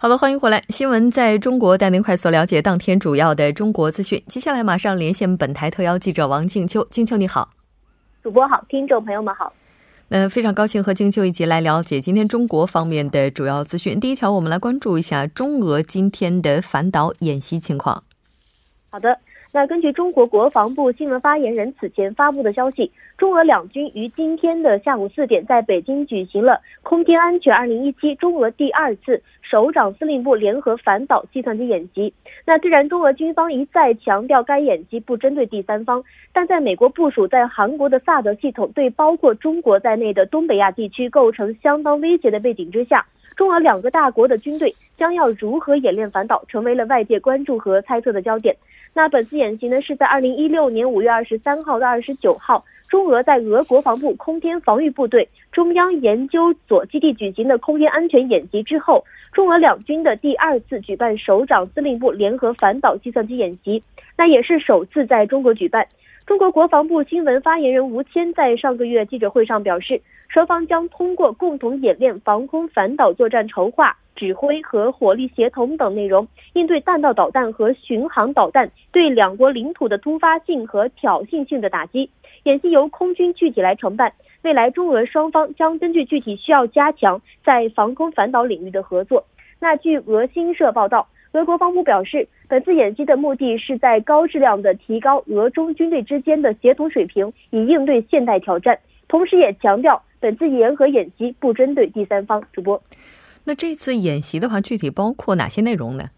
好的，欢迎回来。新闻在中国带您快速了解当天主要的中国资讯。接下来马上连线本台特邀记者王静秋。静秋你好，主播好，听众朋友们好。那非常高兴和静秋一起来了解今天中国方面的主要资讯。第一条，我们来关注一下中俄今天的反导演习情况。好的。那根据中国国防部新闻发言人此前发布的消息，中俄两军于今天的下午四点在北京举行了空天安全二零一七中俄第二次首长司令部联合反导计算机演习。那虽然中俄军方一再强调该演习不针对第三方，但在美国部署在韩国的萨德系统对包括中国在内的东北亚地区构成相当威胁的背景之下，中俄两个大国的军队将要如何演练反导，成为了外界关注和猜测的焦点。那本次演习呢，是在二零一六年五月二十三号到二十九号，中俄在俄国防部空天防御部队中央研究所基地举行的空天安全演习之后，中俄两军的第二次举办首长司令部联合反导计算机演习，那也是首次在中国举办。中国国防部新闻发言人吴谦在上个月记者会上表示，双方将通过共同演练防空反导作战筹划、指挥和火力协同等内容，应对弹道导弹和巡航导弹对两国领土的突发性和挑衅性的打击。演习由空军具体来承办，未来中俄双方将根据具体需要加强在防空反导领域的合作。那据俄新社报道。俄国防部表示，本次演习的目的是在高质量的提高俄中军队之间的协同水平，以应对现代挑战。同时，也强调本次联合演习不针对第三方。主播，那这次演习的话，具体包括哪些内容呢？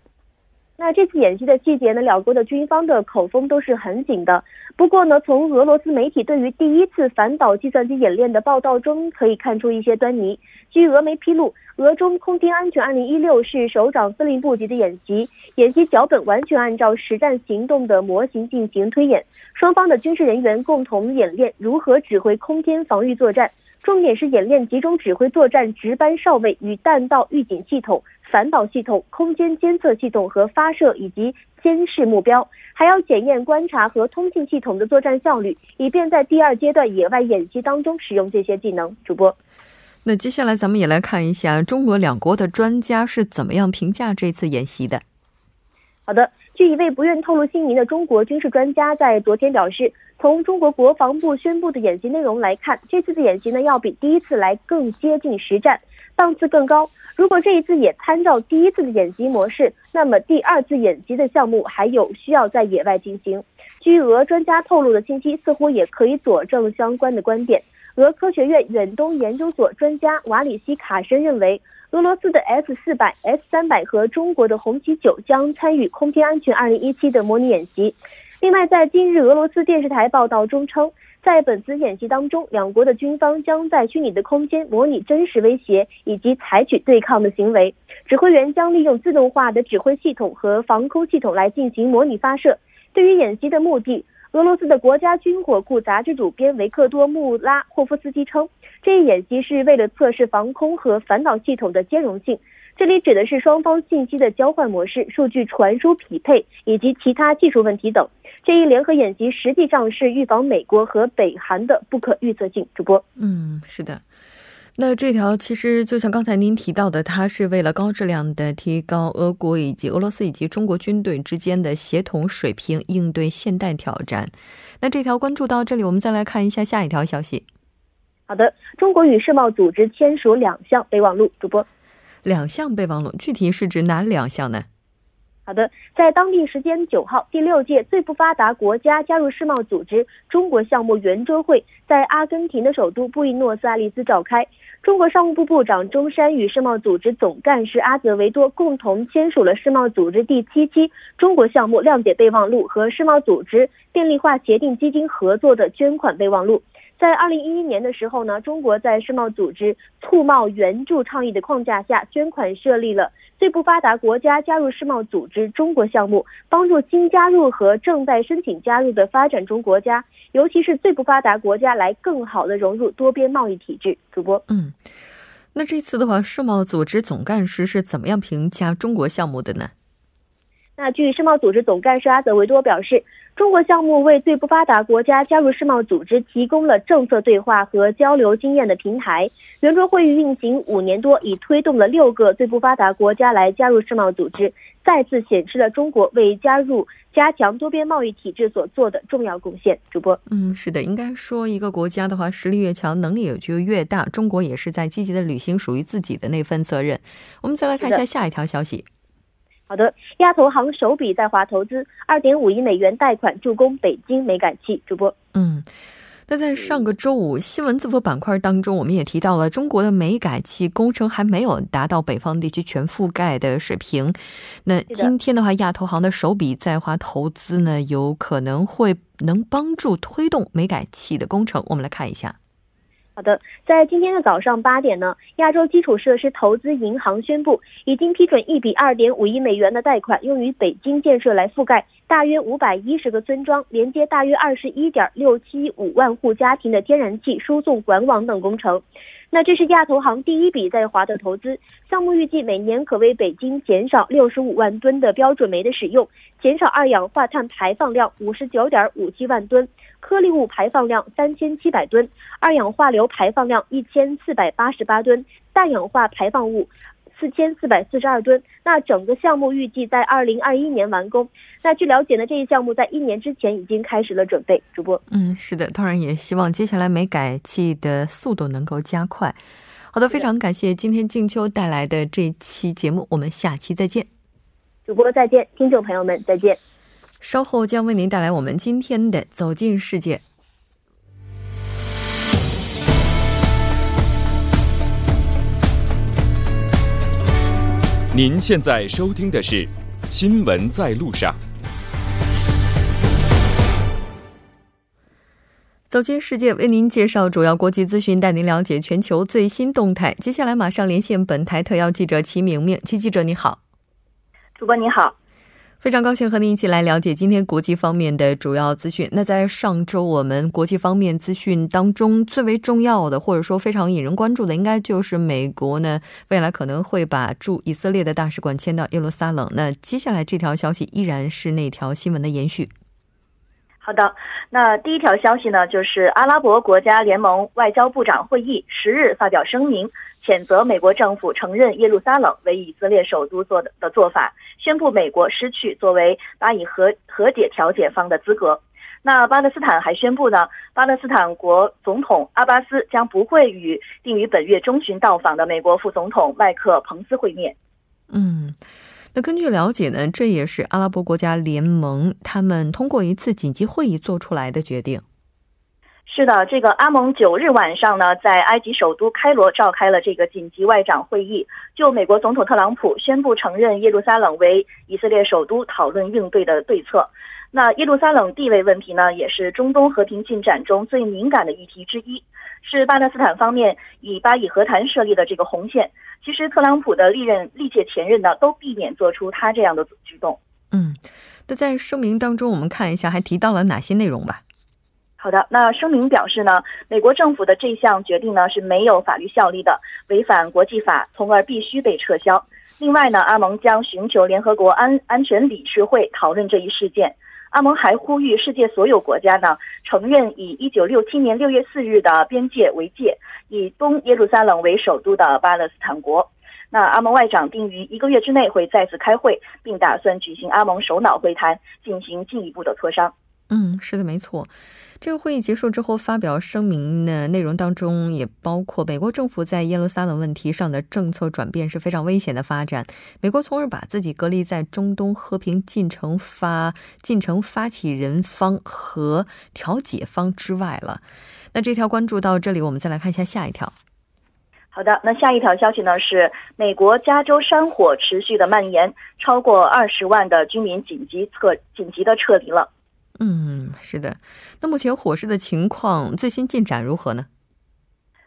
那这次演习的细节呢？两国的军方的口风都是很紧的。不过呢，从俄罗斯媒体对于第一次反导计算机演练的报道中，可以看出一些端倪。据俄媒披露，俄中空天安全2016是首长司令部级的演习，演习脚本完全按照实战行动的模型进行推演，双方的军事人员共同演练如何指挥空天防御作战，重点是演练集中指挥作战值班哨位与弹道预警系统。反导系统、空间监测系统和发射以及监视目标，还要检验观察和通信系统的作战效率，以便在第二阶段野外演习当中使用这些技能。主播，那接下来咱们也来看一下中俄两国的专家是怎么样评价这次演习的。好的，据一位不愿透露姓名的中国军事专家在昨天表示，从中国国防部宣布的演习内容来看，这次的演习呢要比第一次来更接近实战，档次更高。如果这一次也参照第一次的演习模式，那么第二次演习的项目还有需要在野外进行。据俄专家透露的信息，似乎也可以佐证相关的观点。俄科学院远东研究所专家瓦里西卡申认为，俄罗斯的 S 四百、S 三百和中国的红旗九将参与空天安全二零一七的模拟演习。另外，在今日俄罗斯电视台报道中称。在本次演习当中，两国的军方将在虚拟的空间模拟真实威胁以及采取对抗的行为。指挥员将利用自动化的指挥系统和防空系统来进行模拟发射。对于演习的目的，俄罗斯的国家军火库杂志主编维克多·穆拉霍夫斯基称，这一演习是为了测试防空和反导系统的兼容性。这里指的是双方信息的交换模式、数据传输匹配以及其他技术问题等。这一联合演习实际上是预防美国和北韩的不可预测性。主播，嗯，是的。那这条其实就像刚才您提到的，它是为了高质量的提高俄国以及俄罗斯以及中国军队之间的协同水平，应对现代挑战。那这条关注到这里，我们再来看一下下一条消息。好的，中国与世贸组织签署两项备忘录。主播。两项备忘录具体是指哪两项呢？好的，在当地时间九号，第六届最不发达国家加入世贸组织中国项目圆桌会在阿根廷的首都布宜诺斯艾利斯召开。中国商务部部长钟山与世贸组织总干事阿泽维多共同签署了世贸组织第七期中国项目谅解备忘录和世贸组织便利化协定基金合作的捐款备忘录。在二零一一年的时候呢，中国在世贸组织促贸援助倡议的框架下，捐款设立了。最不发达国家加入世贸组织中国项目，帮助新加入和正在申请加入的发展中国家，尤其是最不发达国家，来更好的融入多边贸易体制。主播，嗯，那这次的话，世贸组织总干事是怎么样评价中国项目的呢？那据世贸组织总干事阿泽维多表示。中国项目为最不发达国家加入世贸组织提供了政策对话和交流经验的平台。圆桌会议运行五年多，已推动了六个最不发达国家来加入世贸组织，再次显示了中国为加入加强多边贸易体制所做的重要贡献。主播，嗯，是的，应该说一个国家的话，实力越强，能力也就越大。中国也是在积极的履行属于自己的那份责任。我们再来看一下下一条消息。好的，亚投行首笔在华投资二点五亿美元贷款助攻北京煤改气。主播，嗯，那在上个周五新闻字符板块当中，我们也提到了中国的煤改气工程还没有达到北方地区全覆盖的水平。那今天的话，亚投行的首笔在华投资呢，有可能会能帮助推动煤改气的工程。我们来看一下。好的，在今天的早上八点呢，亚洲基础设施投资银行宣布，已经批准一笔二点五亿美元的贷款，用于北京建设来覆盖大约五百一十个村庄，连接大约二十一点六七五万户家庭的天然气输送管网等工程。那这是亚投行第一笔在华的投资项目，预计每年可为北京减少六十五万吨的标准煤的使用，减少二氧化碳排放量五十九点五七万吨，颗粒物排放量三千七百吨，二氧化硫排放量一千四百八十八吨，氮氧化排放物。四千四百四十二吨。那整个项目预计在二零二一年完工。那据了解呢，这一项目在一年之前已经开始了准备。主播，嗯，是的，当然也希望接下来煤改气的速度能够加快。好的，非常感谢今天静秋带来的这期节目，我们下期再见。主播再见，听众朋友们再见。稍后将为您带来我们今天的走进世界。您现在收听的是《新闻在路上》。走进世界，为您介绍主要国际资讯，带您了解全球最新动态。接下来马上连线本台特邀记者齐明明，齐记者你好，主播你好。非常高兴和您一起来了解今天国际方面的主要资讯。那在上周我们国际方面资讯当中最为重要的，或者说非常引人关注的，应该就是美国呢未来可能会把驻以色列的大使馆迁到耶路撒冷。那接下来这条消息依然是那条新闻的延续。好的，那第一条消息呢，就是阿拉伯国家联盟外交部长会议十日发表声明，谴责美国政府承认耶路撒冷为以色列首都做的的做法。宣布美国失去作为巴以和和解调解方的资格。那巴勒斯坦还宣布呢，巴勒斯坦国总统阿巴斯将不会与定于本月中旬到访的美国副总统麦克彭斯会面。嗯，那根据了解呢，这也是阿拉伯国家联盟他们通过一次紧急会议做出来的决定。是的，这个阿盟九日晚上呢，在埃及首都开罗召开了这个紧急外长会议，就美国总统特朗普宣布承认耶路撒冷为以色列首都讨论应对的对策。那耶路撒冷地位问题呢，也是中东和平进展中最敏感的议题之一，是巴勒斯坦方面以巴以和谈设立的这个红线。其实特朗普的历任历届前任呢，都避免做出他这样的举动。嗯，那在声明当中，我们看一下还提到了哪些内容吧。好的，那声明表示呢，美国政府的这项决定呢是没有法律效力的，违反国际法，从而必须被撤销。另外呢，阿盟将寻求联合国安安全理事会讨论这一事件。阿盟还呼吁世界所有国家呢承认以一九六七年六月四日的边界为界，以东耶路撒冷为首都的巴勒斯坦国。那阿盟外长定于一个月之内会再次开会，并打算举行阿盟首脑会谈，进行进一步的磋商。嗯，是的，没错。这个会议结束之后发表声明的内容当中，也包括美国政府在耶路撒冷问题上的政策转变是非常危险的发展。美国从而把自己隔离在中东和平进程发进程发起人方和调解方之外了。那这条关注到这里，我们再来看一下下一条。好的，那下一条消息呢是美国加州山火持续的蔓延，超过二十万的居民紧急撤紧急的撤离了。嗯，是的。那目前火势的情况最新进展如何呢？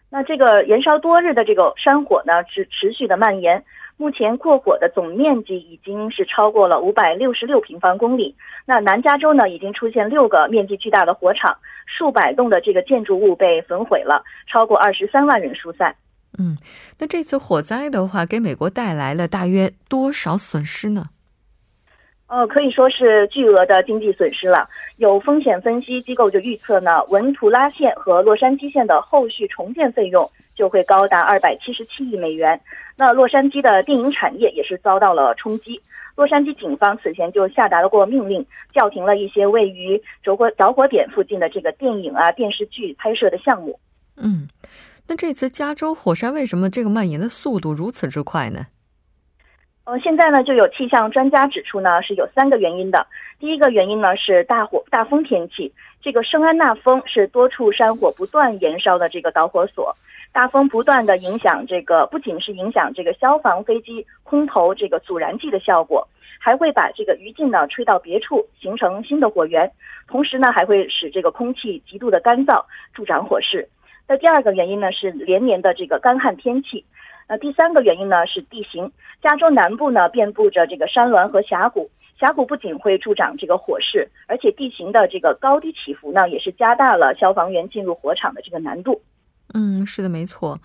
那这个燃烧多日的这个山火呢，是持续的蔓延。目前过火的总面积已经是超过了五百六十六平方公里。那南加州呢，已经出现六个面积巨大的火场，数百栋的这个建筑物被焚毁了，超过二十三万人疏散。嗯，那这次火灾的话，给美国带来了大约多少损失呢？呃，可以说是巨额的经济损失了。有风险分析机构就预测呢，文图拉线和洛杉矶县的后续重建费用就会高达二百七十七亿美元。那洛杉矶的电影产业也是遭到了冲击。洛杉矶警方此前就下达了过命令，叫停了一些位于着火着火点附近的这个电影啊、电视剧拍摄的项目。嗯，那这次加州火山为什么这个蔓延的速度如此之快呢？呃，现在呢，就有气象专家指出呢，是有三个原因的。第一个原因呢是大火大风天气，这个圣安娜峰是多处山火不断燃烧的这个导火索，大风不断的影响这个，不仅是影响这个消防飞机空投这个阻燃剂的效果，还会把这个余烬呢吹到别处，形成新的火源，同时呢还会使这个空气极度的干燥，助长火势。那第二个原因呢是连年的这个干旱天气。那第三个原因呢是地形，加州南部呢遍布着这个山峦和峡谷，峡谷不仅会助长这个火势，而且地形的这个高低起伏呢，也是加大了消防员进入火场的这个难度。嗯，是的，没错。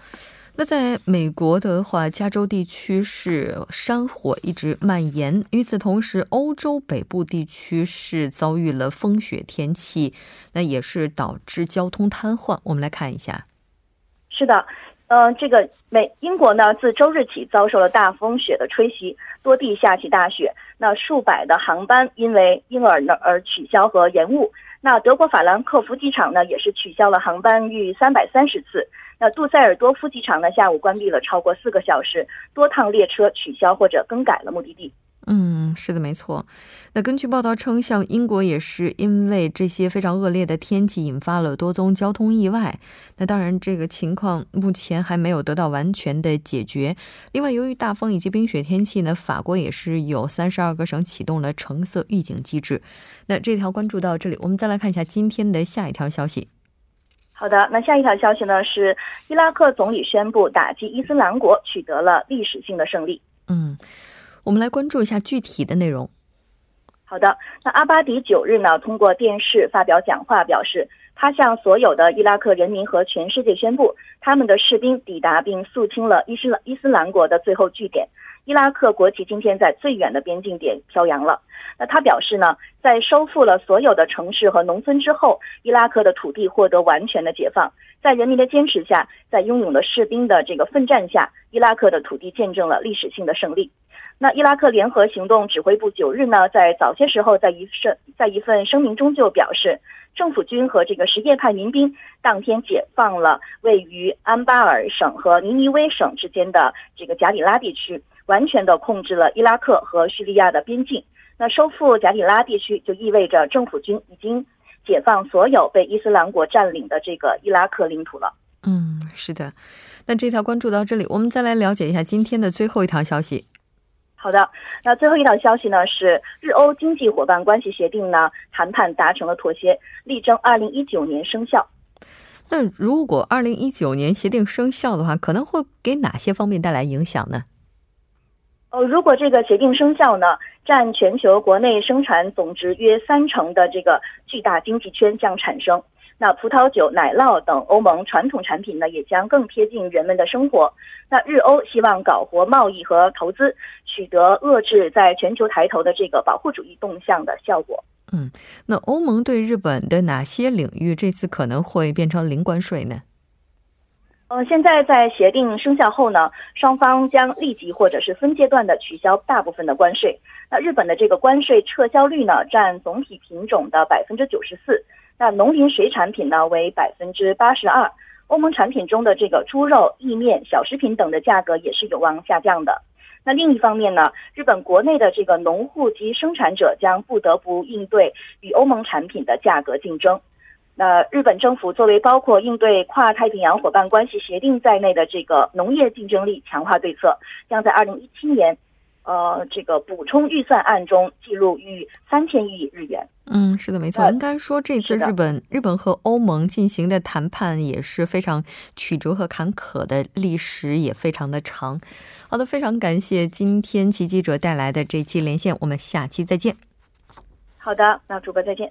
那在美国的话，加州地区是山火一直蔓延，与此同时，欧洲北部地区是遭遇了风雪天气，那也是导致交通瘫痪。我们来看一下。是的。嗯，这个美英国呢，自周日起遭受了大风雪的吹袭，多地下起大雪。那数百的航班因为因而呢而取消和延误。那德国法兰克福机场呢，也是取消了航班逾三百三十次。那杜塞尔多夫机场呢，下午关闭了超过四个小时，多趟列车取消或者更改了目的地。嗯，是的，没错。那根据报道称，像英国也是因为这些非常恶劣的天气引发了多宗交通意外。那当然，这个情况目前还没有得到完全的解决。另外，由于大风以及冰雪天气呢，法国也是有三十二个省启动了橙色预警机制。那这条关注到这里，我们再来看一下今天的下一条消息。好的，那下一条消息呢是伊拉克总理宣布打击伊斯兰国取得了历史性的胜利。嗯。我们来关注一下具体的内容。好的，那阿巴迪九日呢，通过电视发表讲话，表示他向所有的伊拉克人民和全世界宣布，他们的士兵抵达并肃清了伊斯兰伊斯兰国的最后据点。伊拉克国旗今天在最远的边境点飘扬了。那他表示呢，在收复了所有的城市和农村之后，伊拉克的土地获得完全的解放。在人民的坚持下，在英勇的士兵的这个奋战下，伊拉克的土地见证了历史性的胜利。那伊拉克联合行动指挥部九日呢，在早些时候，在一份在一份声明中就表示，政府军和这个什叶派民兵当天解放了位于安巴尔省和尼尼微省之间的这个贾里拉地区，完全的控制了伊拉克和叙利亚的边境。那收复贾里拉地区就意味着政府军已经解放所有被伊斯兰国占领的这个伊拉克领土了。嗯，是的。那这条关注到这里，我们再来了解一下今天的最后一条消息。好的，那最后一条消息呢是日欧经济伙伴关系协定呢谈判达成了妥协，力争二零一九年生效。那如果二零一九年协定生效的话，可能会给哪些方面带来影响呢？呃，如果这个协定生效呢，占全球国内生产总值约三成的这个巨大经济圈将产生。那葡萄酒、奶酪等欧盟传统产品呢，也将更贴近人们的生活。那日欧希望搞活贸易和投资，取得遏制在全球抬头的这个保护主义动向的效果。嗯，那欧盟对日本的哪些领域这次可能会变成零关税呢？呃，现在在协定生效后呢，双方将立即或者是分阶段的取消大部分的关税。那日本的这个关税撤销率呢，占总体品种的百分之九十四。那农林水产品呢为百分之八十二。欧盟产品中的这个猪肉、意面、小食品等的价格也是有望下降的。那另一方面呢，日本国内的这个农户及生产者将不得不应对与欧盟产品的价格竞争。那日本政府作为包括应对跨太平洋伙伴关系协定在内的这个农业竞争力强化对策，将在二零一七年，呃，这个补充预算案中记录逾三千亿日元。嗯，是的，没错。应该说这次日本日本和欧盟进行的谈判也是非常曲折和坎坷的，历史也非常的长。好的，非常感谢今天齐记者带来的这期连线，我们下期再见。好的，那主播再见。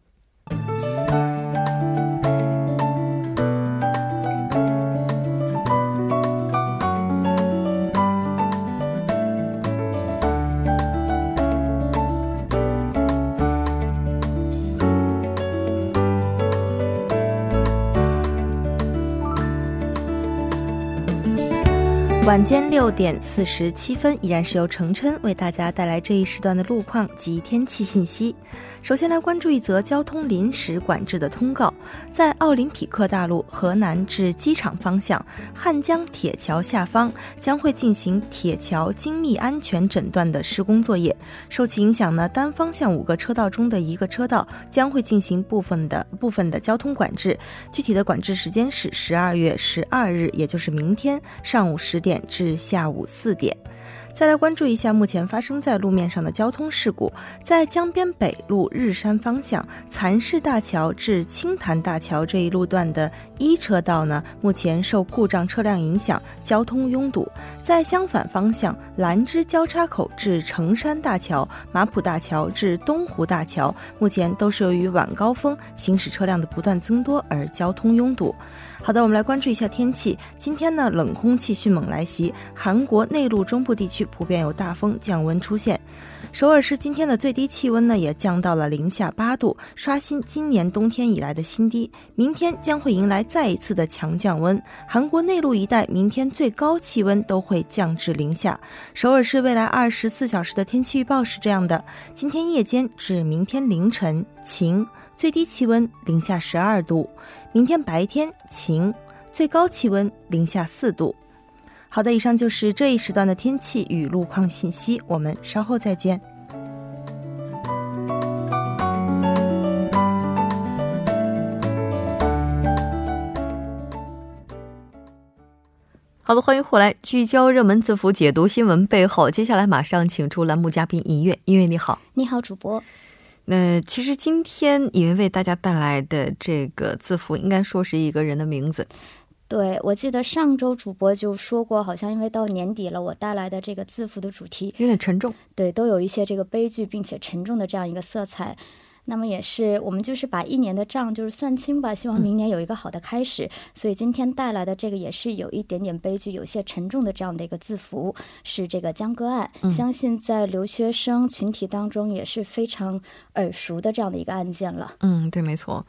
晚间六点四十七分，依然是由程琛为大家带来这一时段的路况及天气信息。首先来关注一则交通临时管制的通告，在奥林匹克大陆河南至机场方向汉江铁桥下方将会进行铁桥精密安全诊断的施工作业。受其影响呢，单方向五个车道中的一个车道将会进行部分的部分的交通管制。具体的管制时间是十二月十二日，也就是明天上午十点至下午四点。再来关注一下目前发生在路面上的交通事故，在江边北路日山方向蚕市大桥至青潭大桥这一路段的一车道呢，目前受故障车辆影响，交通拥堵。在相反方向兰芝交叉口至城山大桥、马浦大桥至东湖大桥，目前都是由于晚高峰行驶车辆的不断增多而交通拥堵。好的，我们来关注一下天气。今天呢，冷空气迅猛来袭，韩国内陆中部地区普遍有大风降温出现。首尔市今天的最低气温呢，也降到了零下八度，刷新今年冬天以来的新低。明天将会迎来再一次的强降温，韩国内陆一带明天最高气温都会降至零下。首尔市未来二十四小时的天气预报是这样的：今天夜间至明天凌晨晴。最低气温零下十二度，明天白天晴，最高气温零下四度。好的，以上就是这一时段的天气与路况信息，我们稍后再见。好的，欢迎回来，聚焦热门字符，解读新闻背后。接下来马上请出栏目嘉宾音乐，音乐你好，你好，主播。那其实今天以为为大家带来的这个字符，应该说是一个人的名字。对，我记得上周主播就说过，好像因为到年底了，我带来的这个字符的主题有点沉重。对，都有一些这个悲剧并且沉重的这样一个色彩。那么也是，我们就是把一年的账就是算清吧，希望明年有一个好的开始。所以今天带来的这个也是有一点点悲剧，有些沉重的这样的一个字符，是这个江歌案。相信在留学生群体当中也是非常耳熟的这样的一个案件了。嗯，对，没错。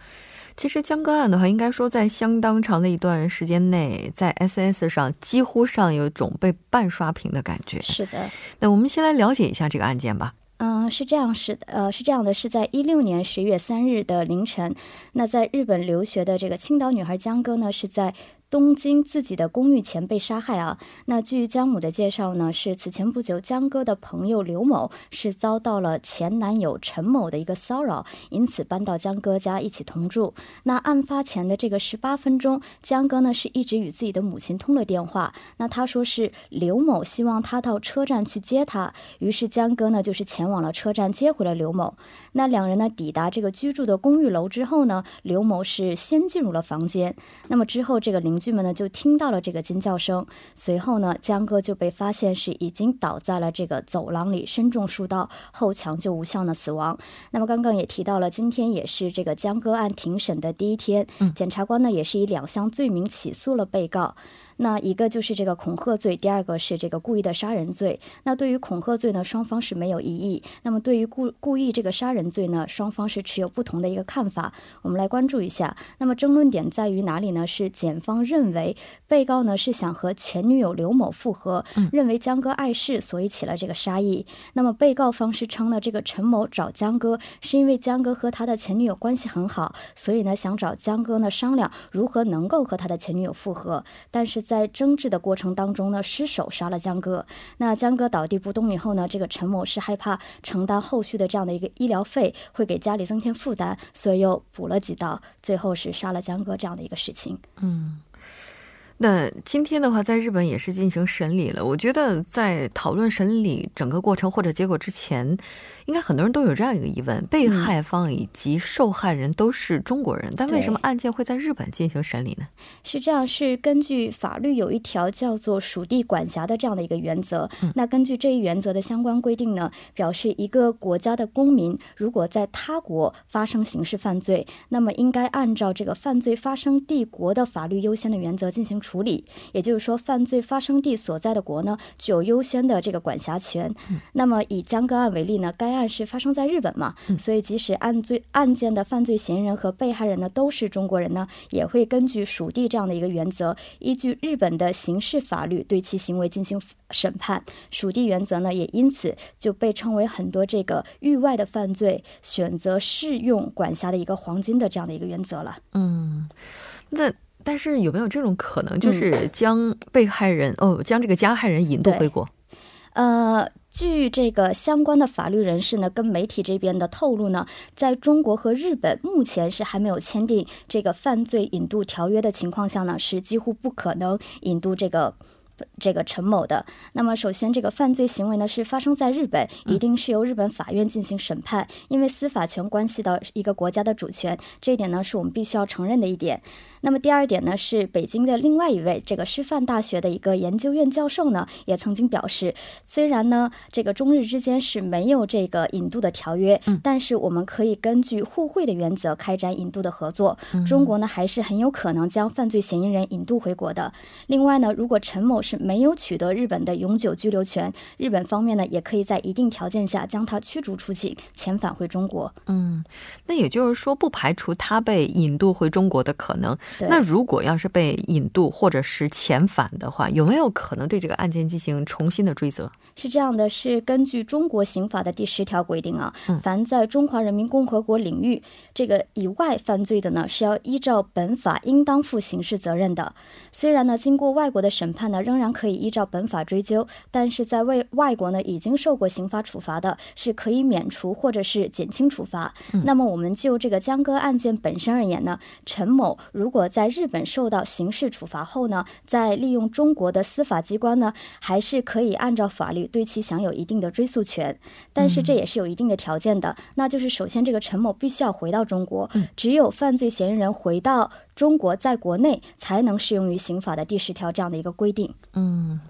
其实江歌案的话，应该说在相当长的一段时间内，在 S S 上几乎上有一种被半刷屏的感觉。是的。那我们先来了解一下这个案件吧。嗯，是这样，是，呃，是这样的，是在一六年十一月三日的凌晨，那在日本留学的这个青岛女孩江歌呢，是在。东京自己的公寓前被杀害啊！那据江母的介绍呢，是此前不久江哥的朋友刘某是遭到了前男友陈某的一个骚扰，因此搬到江哥家一起同住。那案发前的这个十八分钟，江哥呢是一直与自己的母亲通了电话。那他说是刘某希望他到车站去接他，于是江哥呢就是前往了车站接回了刘某。那两人呢抵达这个居住的公寓楼之后呢，刘某是先进入了房间。那么之后这个邻居们呢就听到了这个尖叫声，随后呢江哥就被发现是已经倒在了这个走廊里，身中数刀，后抢救无效呢死亡。那么刚刚也提到了，今天也是这个江歌案庭审的第一天，检察官呢也是以两项罪名起诉了被告。那一个就是这个恐吓罪，第二个是这个故意的杀人罪。那对于恐吓罪呢，双方是没有异议。那么对于故故意这个杀人罪呢，双方是持有不同的一个看法。我们来关注一下。那么争论点在于哪里呢？是检方认为被告呢是想和前女友刘某复合，认为江哥碍事，所以起了这个杀意。那么被告方是称呢，这个陈某找江哥是因为江哥和他的前女友关系很好，所以呢想找江哥呢商量如何能够和他的前女友复合。但是在争执的过程当中呢，失手杀了江哥。那江哥倒地不动以后呢，这个陈某是害怕承担后续的这样的一个医疗费会给家里增添负担，所以又补了几刀，最后是杀了江哥这样的一个事情。嗯。那今天的话，在日本也是进行审理了。我觉得在讨论审理整个过程或者结果之前。应该很多人都有这样一个疑问：被害方以及受害人都是中国人，但为什么案件会在日本进行审理呢？是这样，是根据法律有一条叫做属地管辖的这样的一个原则。那根据这一原则的相关规定呢，表示一个国家的公民如果在他国发生刑事犯罪，那么应该按照这个犯罪发生地国的法律优先的原则进行处理。也就是说，犯罪发生地所在的国呢，具有优先的这个管辖权。那么以江歌案为例呢，该案是发生在日本嘛？所以即使案罪案件的犯罪嫌疑人和被害人呢都是中国人呢，也会根据属地这样的一个原则，依据日本的刑事法律对其行为进行审判。属地原则呢，也因此就被称为很多这个域外的犯罪选择适用管辖的一个黄金的这样的一个原则了。嗯，那但是有没有这种可能，就是将被害人哦，将这个加害人引渡回国？呃。据这个相关的法律人士呢，跟媒体这边的透露呢，在中国和日本目前是还没有签订这个犯罪引渡条约的情况下呢，是几乎不可能引渡这个。这个陈某的，那么首先这个犯罪行为呢是发生在日本，一定是由日本法院进行审判，因为司法权关系到一个国家的主权，这一点呢是我们必须要承认的一点。那么第二点呢是北京的另外一位这个师范大学的一个研究院教授呢也曾经表示，虽然呢这个中日之间是没有这个引渡的条约，但是我们可以根据互惠的原则开展引渡的合作。中国呢还是很有可能将犯罪嫌疑人引渡回国的。另外呢，如果陈某是是没有取得日本的永久居留权，日本方面呢也可以在一定条件下将他驱逐出境，遣返回中国。嗯，那也就是说，不排除他被引渡回中国的可能。那如果要是被引渡或者是遣返的话，有没有可能对这个案件进行重新的追责？是这样的，是根据中国刑法的第十条规定啊，凡在中华人民共和国领域这个以外犯罪的呢，是要依照本法应当负刑事责任的。虽然呢，经过外国的审判呢，仍然然可以依照本法追究，但是在外外国呢已经受过刑法处罚的，是可以免除或者是减轻处罚。那么我们就这个江歌案件本身而言呢，陈某如果在日本受到刑事处罚后呢，在利用中国的司法机关呢，还是可以按照法律对其享有一定的追诉权。但是这也是有一定的条件的，那就是首先这个陈某必须要回到中国，只有犯罪嫌疑人回到。中国在国内才能适用于刑法的第十条这样的一个规定。嗯，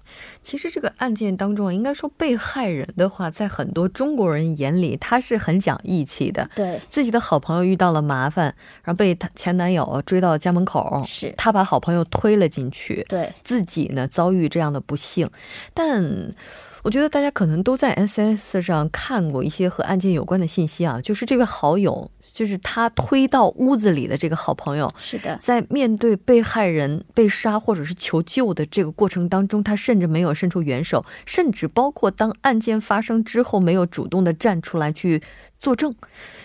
其实这个案件当中啊，应该说被害人的话，在很多中国人眼里，他是很讲义气的。对，自己的好朋友遇到了麻烦，然后被他前男友追到家门口，是他把好朋友推了进去。对，自己呢遭遇这样的不幸，但我觉得大家可能都在 S S 上看过一些和案件有关的信息啊，就是这位好友。就是他推到屋子里的这个好朋友，是的，在面对被害人被杀或者是求救的这个过程当中，他甚至没有伸出援手，甚至包括当案件发生之后，没有主动的站出来去作证，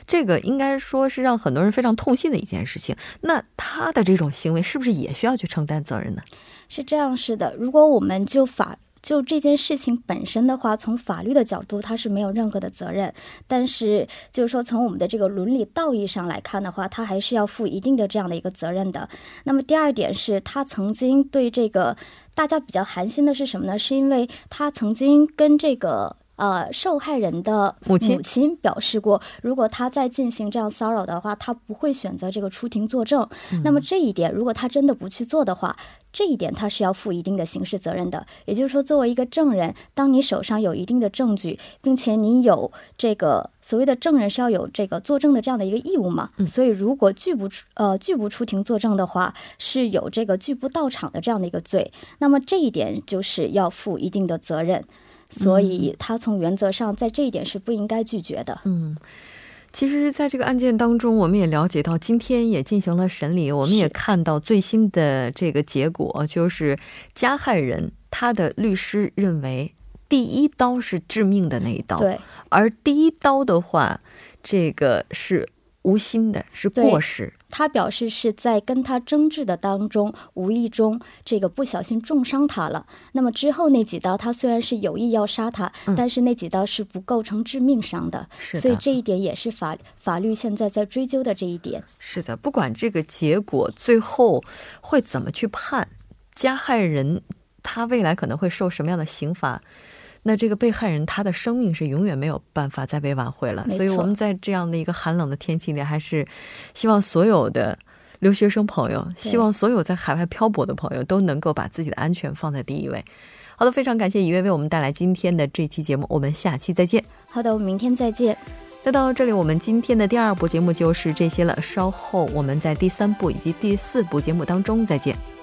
这个应该说是让很多人非常痛心的一件事情。那他的这种行为是不是也需要去承担责任呢？是这样，是的。如果我们就法。就这件事情本身的话，从法律的角度，他是没有任何的责任。但是，就是说从我们的这个伦理道义上来看的话，他还是要负一定的这样的一个责任的。那么，第二点是他曾经对这个大家比较寒心的是什么呢？是因为他曾经跟这个。呃，受害人的母亲表示过，如果他再进行这样骚扰的话，他不会选择这个出庭作证。那么这一点，如果他真的不去做的话，这一点他是要负一定的刑事责任的。也就是说，作为一个证人，当你手上有一定的证据，并且你有这个所谓的证人是要有这个作证的这样的一个义务嘛？所以，如果拒不出呃拒不出庭作证的话，是有这个拒不到场的这样的一个罪。那么这一点就是要负一定的责任。所以，他从原则上在这一点是不应该拒绝的。嗯，其实，在这个案件当中，我们也了解到，今天也进行了审理，我们也看到最新的这个结果，就是加害人他的律师认为，第一刀是致命的那一刀，对，而第一刀的话，这个是无心的，是过失。他表示是在跟他争执的当中，无意中这个不小心重伤他了。那么之后那几刀，他虽然是有意要杀他，嗯但是那几刀是不构成致命伤的。是的所以这一点也是法法律现在在追究的这一点。是的，不管这个结果最后会怎么去判，加害人他未来可能会受什么样的刑罚，那这个被害人他的生命是永远没有办法再被挽回了。所以我们在这样的一个寒冷的天气里，还是希望所有的留学生朋友，希望所有在海外漂泊的朋友都能够把自己的安全放在第一位。好的，非常感谢以月为我们带来今天的这期节目，我们下期再见。好的，我们明天再见。那到这里，我们今天的第二部节目就是这些了。稍后我们在第三部以及第四部节目当中再见。